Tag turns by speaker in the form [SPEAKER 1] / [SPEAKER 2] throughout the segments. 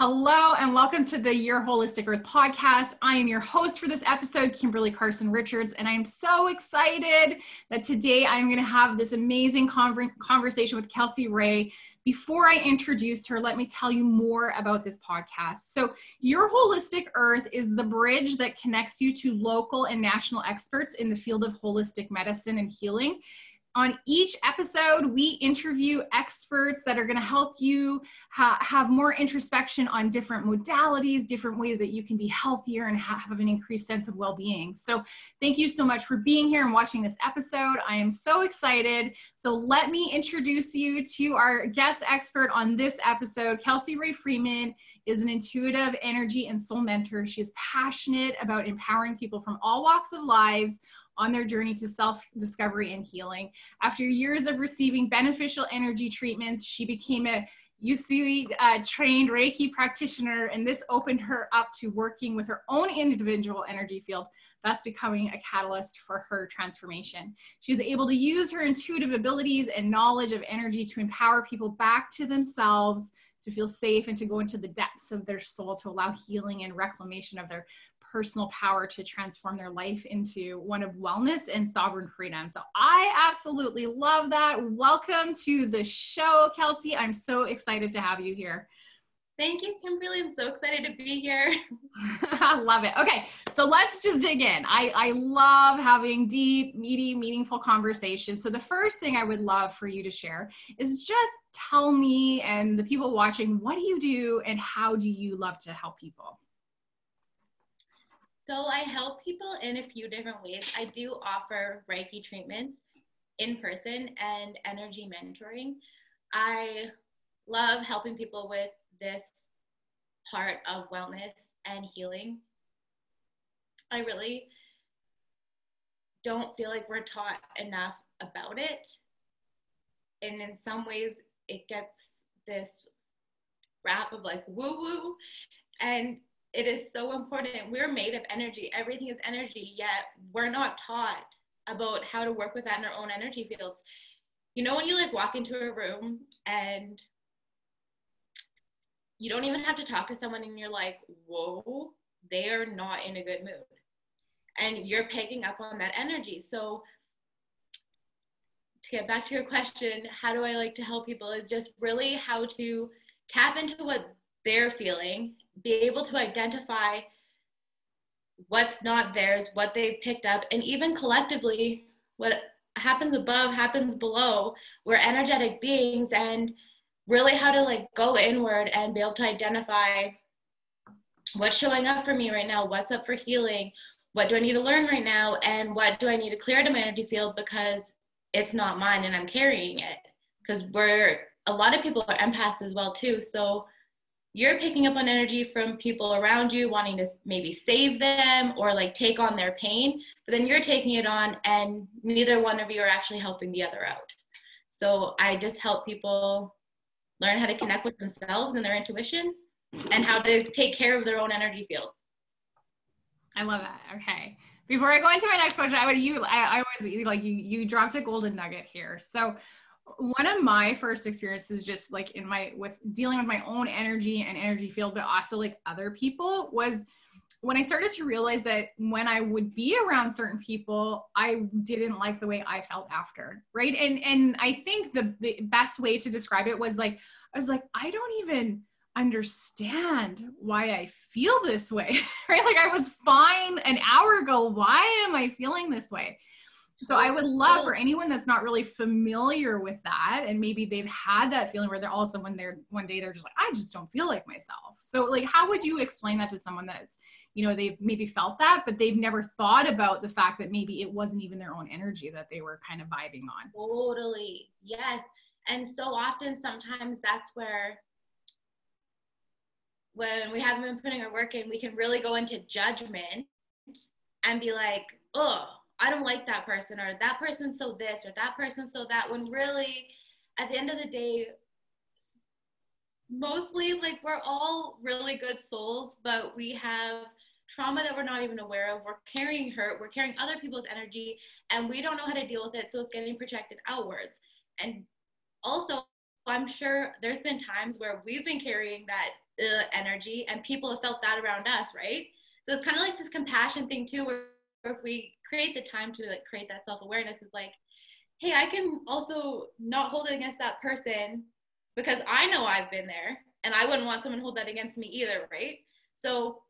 [SPEAKER 1] Hello, and welcome to the Your Holistic Earth podcast. I am your host for this episode, Kimberly Carson Richards, and I'm so excited that today I'm going to have this amazing conversation with Kelcey Ray. Before I introduce her, let me tell you more about this podcast. So, Your Holistic Earth is the bridge that connects you to local and national experts in the field of holistic medicine and healing. On each episode, we interview experts that are going to help you ha- have more introspection on different modalities, different ways that you can be healthier and have an increased sense of well being. So, thank you so much for being here and watching this episode. I am so excited. So, let me introduce you to our guest expert on this episode. Kelcey Ray Freeman is an intuitive energy and soul mentor. She is passionate about empowering people from all walks of lives on their journey to self discovery and healing. After years of receiving beneficial energy treatments, she became a Usui uh, trained Reiki practitioner, and this opened her up to working with her own individual energy field, thus becoming a catalyst for her transformation. She was able to use her intuitive abilities and knowledge of energy to empower people back to themselves, to feel safe, and to go into the depths of their soul to allow healing and reclamation of their personal power to transform their life into one of wellness and sovereign freedom. So I absolutely love that. Welcome to the show, Kelcey. I'm so excited to have you here.
[SPEAKER 2] Thank you, Kimberly. I'm so excited to be here.
[SPEAKER 1] I love it. Okay, so let's just dig in. I, I love having deep, meaty, meaningful conversations. So, the first thing I would love for you to share is just tell me and the people watching what do you do and how do you love to help people?
[SPEAKER 2] So I help people in a few different ways. I do offer Reiki treatments in person and energy mentoring. I love helping people with this part of wellness and healing. I really don't feel like we're taught enough about it. And in some ways, it gets this rap of like woo woo. And it is so important. We're made of energy. Everything is energy, yet we're not taught about how to work with that in our own energy fields. You know, when you like walk into a room and you don't even have to talk to someone and you're like, whoa, they are not in a good mood. And you're picking up on that energy. So, to get back to your question, how do I like to help people is just really how to tap into what they're feeling be able to identify what's not theirs, what they've picked up, and even collectively, what happens above happens below. We're energetic beings, and really how to like go inward and be able to identify what's showing up for me right now, what's up for healing, what do I need to learn right now, and what do I need to clear to my energy field because it's not mine and I'm carrying it. Because we're a lot of people are empaths as well too, so you're picking up on energy from people around you wanting to maybe save them or like take on their pain but then you're taking it on and neither one of you are actually helping the other out. So i just help people learn how to connect with themselves and their intuition and how to take care of their own energy field.
[SPEAKER 1] i love that. Okay. Before i go into my next question i would you i, I like you you dropped a golden nugget here. So one of my first experiences just like in my with dealing with my own energy and energy field but also like other people was when i started to realize that when i would be around certain people i didn't like the way i felt after right? And and i think the the best way to describe it was like i was like i don't even understand why i feel this way right? Like i was fine an hour ago. Why am i feeling this way so I would love for anyone that's not really familiar with that, and maybe they've had that feeling where they're also when they're one day they're just like, I just don't feel like myself. So like, how would you explain that to someone that's, you know, they've maybe felt that, but they've never thought about the fact that maybe it wasn't even their own energy that they were kind of vibing on.
[SPEAKER 2] Totally, yes. And so often, sometimes that's where when we haven't been putting our work in, we can really go into judgment and be like, oh I don't like that person, or that person so this, or that person so that, when really, at the end of the day, mostly like we're all really good souls, but we have trauma that we're not even aware of. We're carrying hurt, we're carrying other people's energy, and we don't know how to deal with it, so it's getting projected outwards. And also, I'm sure there's been times where we've been carrying that uh, energy and people have felt that around us, right? So it's kind of like this compassion thing too, where if we create the time to like create that self-awareness, is like, hey, I can also not hold it against that person because I know I've been there and I wouldn't want someone to hold that against me either, right? So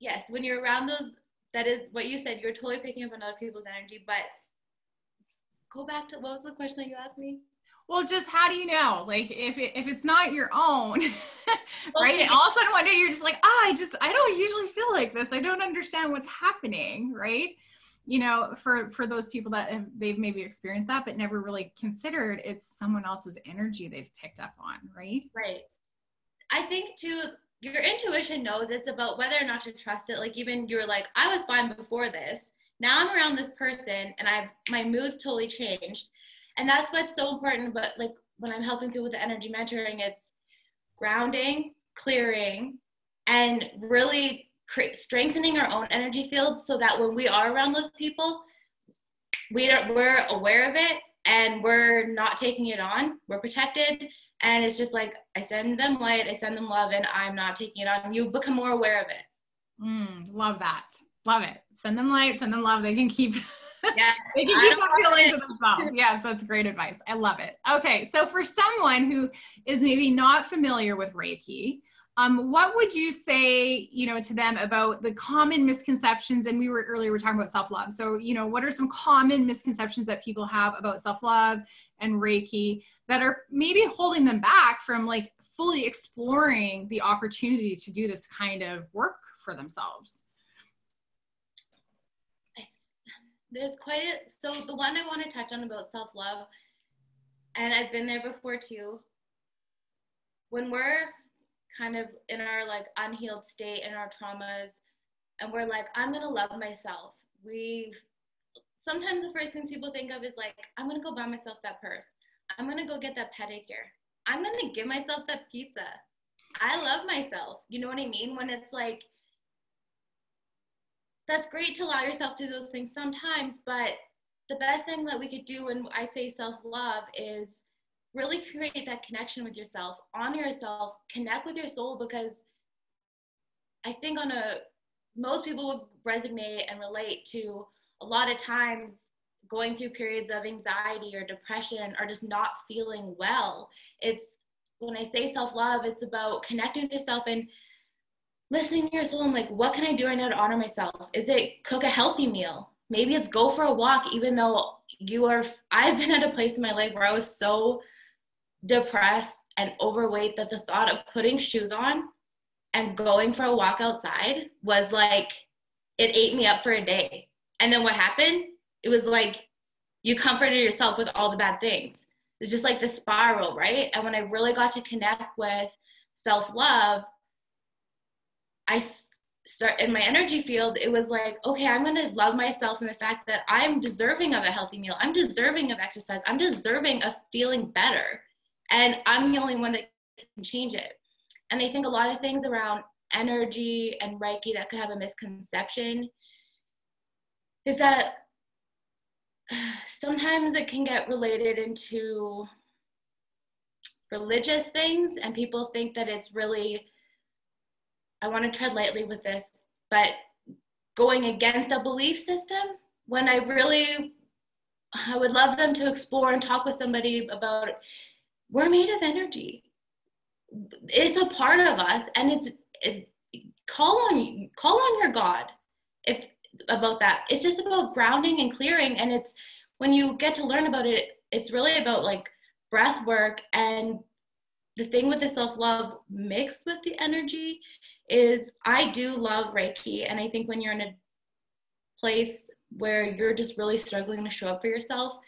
[SPEAKER 2] yes, when you're around those, that is what you said, you're totally picking up on other people's energy, but go back to what was the question that you asked me?
[SPEAKER 1] Well, just how do you know? Like if it, if it's not your own, right? Okay. all of a sudden one day you're just like, ah, oh, I just I don't usually feel like this. I don't understand what's happening, right? You know, for for those people that have, they've maybe experienced that but never really considered it's someone else's energy they've picked up on, right?
[SPEAKER 2] Right. I think too your intuition knows it's about whether or not to trust it. Like even you're like, I was fine before this. Now I'm around this person and I've my mood's totally changed and that's what's so important but like when i'm helping people with the energy mentoring it's grounding clearing and really create, strengthening our own energy fields so that when we are around those people we are, we're aware of it and we're not taking it on. We're protected. And it's just like i send them light i send them love and i'm not taking it on. You become more aware of it.
[SPEAKER 1] Mm, love that. Love it. Send them light send them love. They can keep yeah. they can keep appealing to themselves. Yes, that's great advice. I love it. Okay, so for someone who is maybe not familiar with Reiki, um, what would you say, you know, to them about the common misconceptions? And we were earlier we are talking about self-love. So, you know, what are some common misconceptions that people have about self-love and Reiki that are maybe holding them back from like fully exploring the opportunity to do this kind of work for themselves?
[SPEAKER 2] There's quite a so the one I want to touch on about self love, and I've been there before too. When we're kind of in our like unhealed state and our traumas, and we're like, I'm gonna love myself. We've sometimes the first things people think of is like, I'm gonna go buy myself that purse. I'm gonna go get that pedicure. I'm gonna give myself that pizza. I love myself. You know what I mean? When it's like that's great to allow yourself to do those things sometimes, but the best thing that we could do when I say self love is really create that connection with yourself, honor yourself, connect with your soul because I think on a most people would resonate and relate to a lot of times going through periods of anxiety or depression or just not feeling well. It's when I say self love, it's about connecting with yourself and listening to your soul and like, what can I do right now to honor myself? Is it cook a healthy meal? Maybe it's go for a walk, even though you are. I've been at a place in my life where I was so depressed and overweight that the thought of putting shoes on and going for a walk outside was like, it ate me up for a day. And then what happened? It was like you comforted yourself with all the bad things. It's just like the spiral, right? And when I really got to connect with self love, I start in my energy field, it was like, okay, I'm going to love myself in the fact that I'm deserving of a healthy meal. I'm deserving of exercise. I'm deserving of feeling better. And I'm the only one that can change it. And I think a lot of things around energy and Reiki that could have a misconception is that sometimes it can get related into religious things and people think that it's really I want to tread lightly with this, but going against a belief system when I really I would love them to explore and talk with somebody about we're made of energy. It's a part of us and it's it, call on call on your God if about that. It's just about grounding and clearing and it's when you get to learn about it it's really about like breath work and the thing with the self love mixed with the energy is I do love Reiki. And I think when you're in a place where you're just really struggling to show up for yourself,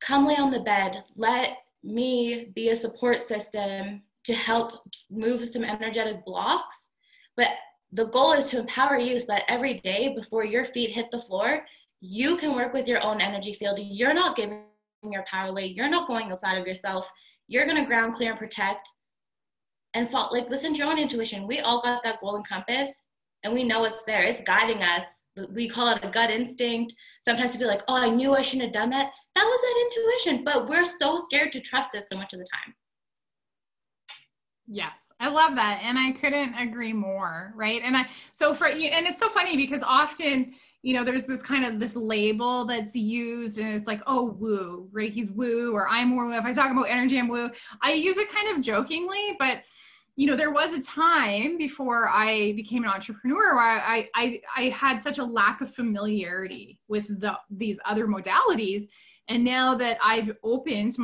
[SPEAKER 2] come lay on the bed. Let me be a support system to help move some energetic blocks. But the goal is to empower you so that every day before your feet hit the floor, you can work with your own energy field. You're not giving your power away. You're not going outside of yourself you're going to ground clear and protect and fall, like listen to your own intuition we all got that golden compass and we know it's there it's guiding us we call it a gut instinct. Sometimes people be like, oh, I knew I shouldn't have done that. That was that intuition, but we're so scared to trust it so much of the time.
[SPEAKER 1] Yes. I love that. And I couldn't agree more. Right. And I, so for, you, and it's so funny because often, you know, there's this kind of this label that's used and it's like, oh, woo? He's woo, or I'm woo. If I talk about energy, I'm woo. I use it kind of jokingly, but you know, there was a time before I became an entrepreneur where I, I, I had such a lack of familiarity with the, these other modalities. And now that I've opened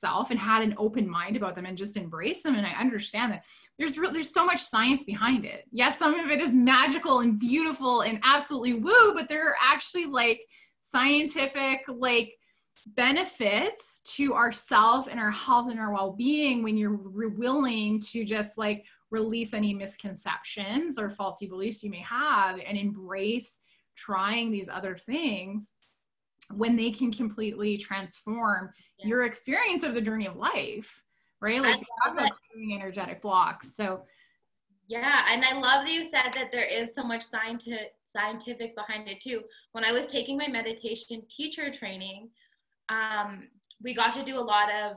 [SPEAKER 1] myself and had an open mind about them and just embrace them, and I understand that there's there's so much science behind it. Yes, some of it is magical and beautiful and absolutely woo, but there are actually like scientific, like benefits to ourself and our health and our well-being when you're willing to just like release any misconceptions or faulty beliefs you may have and embrace trying these other things when they can completely transform yeah. your experience of the journey of life right like you clearing energetic blocks so
[SPEAKER 2] yeah and i love that you said that there is so much scientific scientific behind it too when i was taking my meditation teacher training um, we got to do a lot of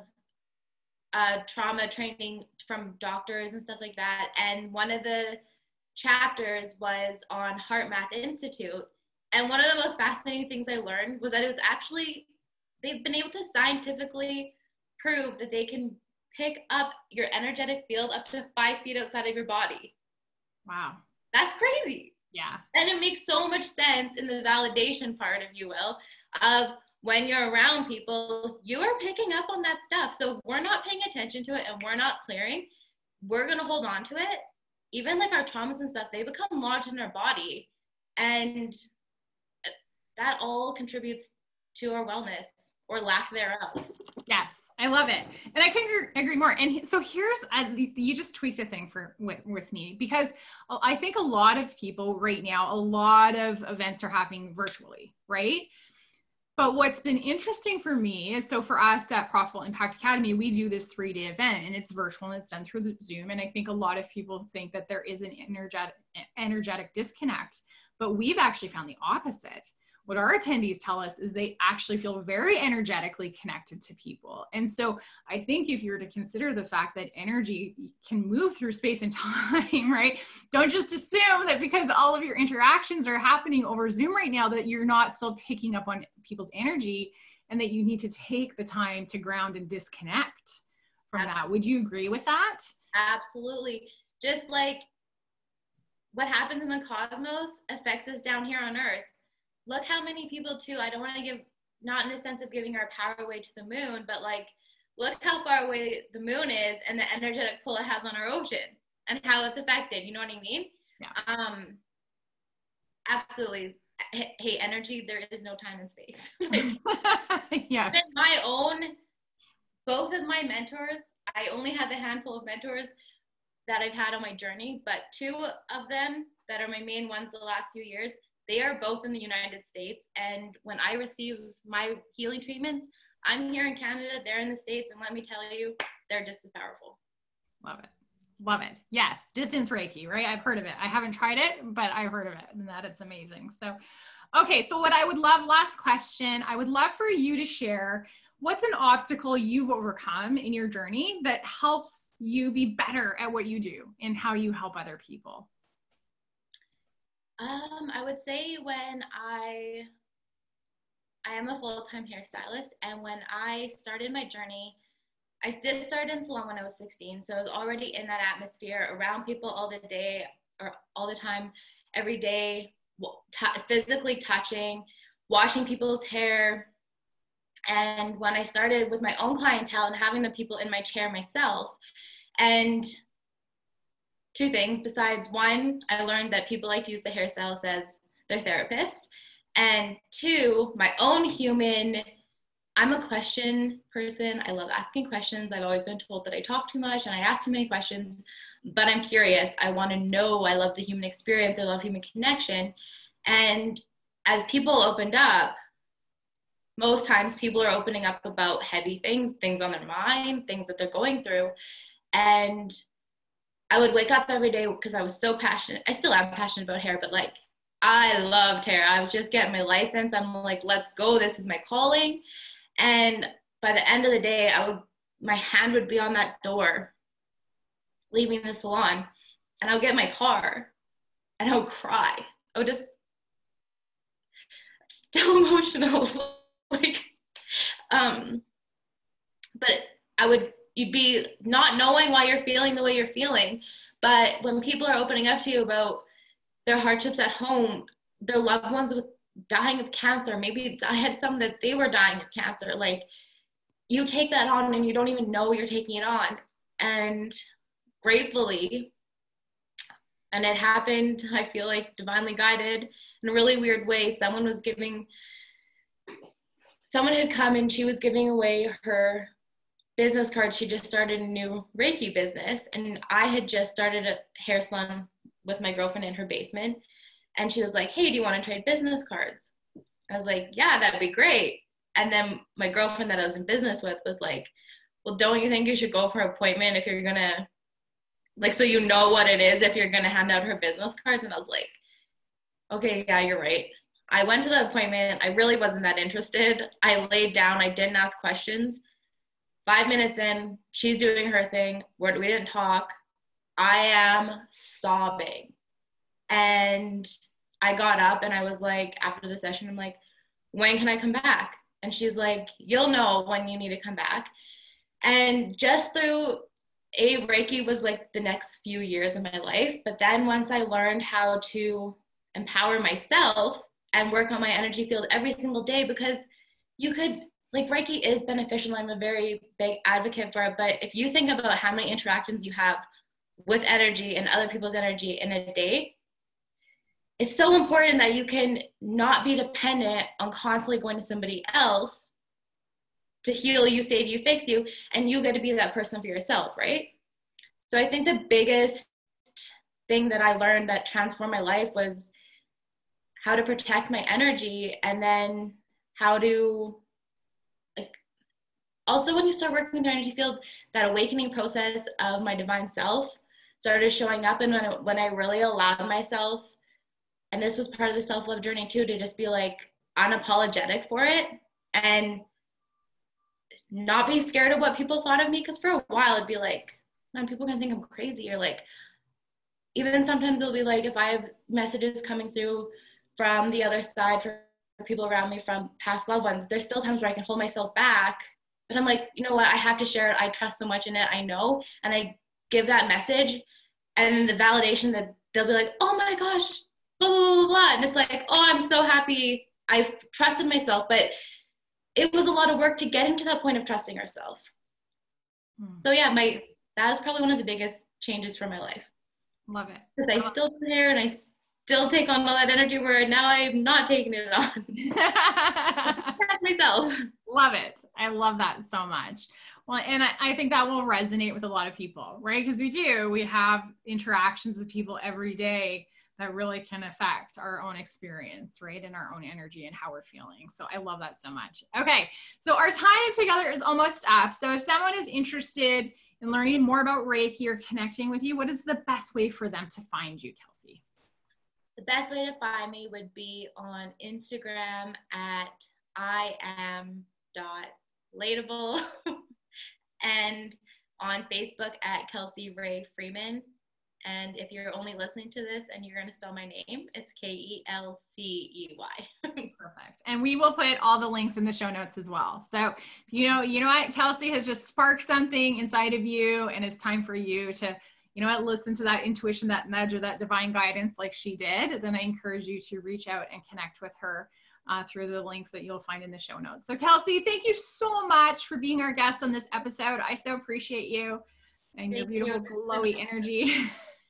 [SPEAKER 2] uh, trauma training from doctors and stuff like that. And one of the chapters was on HeartMath Institute. And one of the most fascinating things I learned was that it was actually, they've been able to scientifically prove that they can pick up your energetic field up to five feet outside of your body.
[SPEAKER 1] Wow.
[SPEAKER 2] That's crazy.
[SPEAKER 1] Yeah.
[SPEAKER 2] And it makes so much sense in the validation part, if you will, of when you're around people, you are picking up on that stuff. So we're not paying attention to it and we're not clearing, we're gonna hold on to it. Even like our traumas and stuff, they become lodged in our body. And that all contributes to our wellness or lack thereof.
[SPEAKER 1] Yes, I love it, and I can agree more. And so here's uh, you just tweaked a thing for with, with me because I think a lot of people right now, a lot of events are happening virtually, right? But what's been interesting for me is so for us at Profitable Impact Academy, we do this three day event and it's virtual and it's done through the Zoom. And I think a lot of people think that there is an energetic, energetic disconnect, but we've actually found the opposite what our attendees tell us is they actually feel very energetically connected to people. And so I think if you were to consider the fact that energy can move through space and time, right? Don't just assume that because all of your interactions are happening over Zoom right now that you're not still picking up on people's energy and that you need to take the time to ground and disconnect from Absolutely. that. Would you agree with that?
[SPEAKER 2] Absolutely. Just like what happens in the cosmos affects us down here on earth look how many people too i don't want to give not in the sense of giving our power away to the moon but like look how far away the moon is and the energetic pull it has on our ocean and how it's affected you know what i mean?
[SPEAKER 1] Yeah.
[SPEAKER 2] um absolutely hey energy there is no time and space.
[SPEAKER 1] Yeah
[SPEAKER 2] my own both of my mentors i only have a handful of mentors that i've had on my journey but two of them that are my main ones the last few years they are both in the United States. And when I receive my healing treatments, I'm here in Canada, they're in the States, and let me tell you, they're just as powerful.
[SPEAKER 1] Love it. Love it. Yes, distance Reiki, right? I've heard of it. I haven't tried it, but I've heard of it and that it's amazing. So, okay, so what I would love, last question, I would love for you to share what's an obstacle you've overcome in your journey that helps you be better at what you do and how you help other people?
[SPEAKER 2] Um, I would say when I I am a full-time hairstylist and when I started my journey, I did start in salon when I was 16. So I was already in that atmosphere around people all the day or all the time, every day, t- physically touching, washing people's hair. And when I started with my own clientele and having the people in my chair myself, and two things besides one, I learned that people like to use the hairstylist as their therapist. And two, my own human, I'm a question person. I love asking questions. I've always been told that I talk too much and I ask too many questions, but I'm curious. I want to know. I love the human experience. I love human connection. And as people opened up, most times people are opening up about heavy things, things on their mind, things that they're going through. And I would wake up every day because I was so passionate. I still am passionate about hair, but like I loved hair. I was just getting my license. I'm like, let's go. This is my calling. And by the end of the day, I would my hand would be on that door leaving the salon and I would get my car and I would cry. I would just still emotional. like um but I would you'd be not knowing why you're feeling the way you're feeling. But when people are opening up to you about their hardships at home, their loved ones dying of cancer, maybe I had some that they were dying of cancer, like you take that on and you don't even know you're taking it on. And gratefully, and it happened, I feel like divinely guided in a really weird way. Someone was giving, someone had come and she was giving away her business card, she just started a new Reiki business. And I had just started a hair salon with my girlfriend in her basement. And she was like, Hey, do you want to trade business cards? I was like, Yeah, that'd be great. And then my girlfriend that I was in business with was like, Well, don't you think you should go for an appointment if you're going to, like, so you know what it is if you're going to hand out her business cards? And I was like, Okay, yeah, you're right. I went to the appointment. I really wasn't that interested. I laid down, I didn't ask questions Five minutes in, she's doing her thing. We're, we didn't talk. I am sobbing. And I got up and I was like, after the session, I'm like, when can I come back? And she's like, you'll know when you need to come back. And just through a Reiki was like the next few years of my life. But then once I learned how to empower myself and work on my energy field every single day, because you could like Reiki is beneficial. I'm a very big advocate for it. But if you think about how many interactions you have with energy and other people's energy in a day, it's so important that you can not be dependent on constantly going to somebody else to heal you, save you, fix you, and you get to be that person for yourself, right? So I think the biggest thing that I learned that transformed my life was how to protect my energy and then how to also when you start working in the energy field that awakening process of my divine self started showing up and when, when i really allowed myself and this was part of the self-love journey too to just be like unapologetic for it and not be scared of what people thought of me. Because for a while it'd be like man people gonna think i'm crazy or like even sometimes it'll be like if i have messages coming through from the other side for people around me from past loved ones there's still times where i can hold myself back but I'm like, you know what? I have to share it. I trust so much in it. I know. And I give that message. And the validation that they'll be like, oh my gosh, blah, blah, blah, blah. And it's like, oh, I'm so happy. I've trusted myself. But it was a lot of work to get into that point of trusting ourselves. Hmm. So yeah, my that was probably one of the biggest changes for my life.
[SPEAKER 1] Love it.
[SPEAKER 2] Because I still do hair and I still take on all that energy where now I'm not taking it on. myself.
[SPEAKER 1] Love it. I love that so much. Well, and I, I think that will resonate with a lot of people, right? Because we do, we have interactions with people every day that really can affect our own experience, right? And our own energy and how we're feeling. So I love that so much. Okay. So our time together is almost up. So if someone is interested in learning more about Reiki or connecting with you, what is the best way for them to find you, Kelcey?
[SPEAKER 2] The best way to find me would be on Instagram at I am dot latable and on Facebook at Kelcey Ray Freeman. And if you're only listening to this and you're going to spell my name, it's K E L C E Y.
[SPEAKER 1] Perfect. And we will put all the links in the show notes as well. So, you know, you know what? Kelcey has just sparked something inside of you, and it's time for you to you know what, listen to that intuition, that nudge, or that divine guidance like she did, then I encourage you to reach out and connect with her uh, through the links that you'll find in the show notes. So, Kelcey, thank you so much for being our guest on this episode. I so appreciate you and thank your beautiful, you. glowy energy.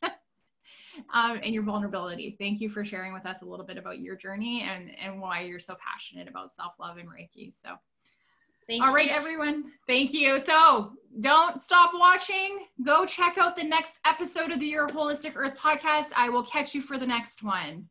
[SPEAKER 1] um, and your vulnerability. Thank you for sharing with us a little bit about your journey and, and why you're so passionate about self love and Reiki. So, Thank All right, everyone. Thank you. So don't stop watching. Go check out the next episode of the Your Holistic Earth podcast. I will catch you for the next one.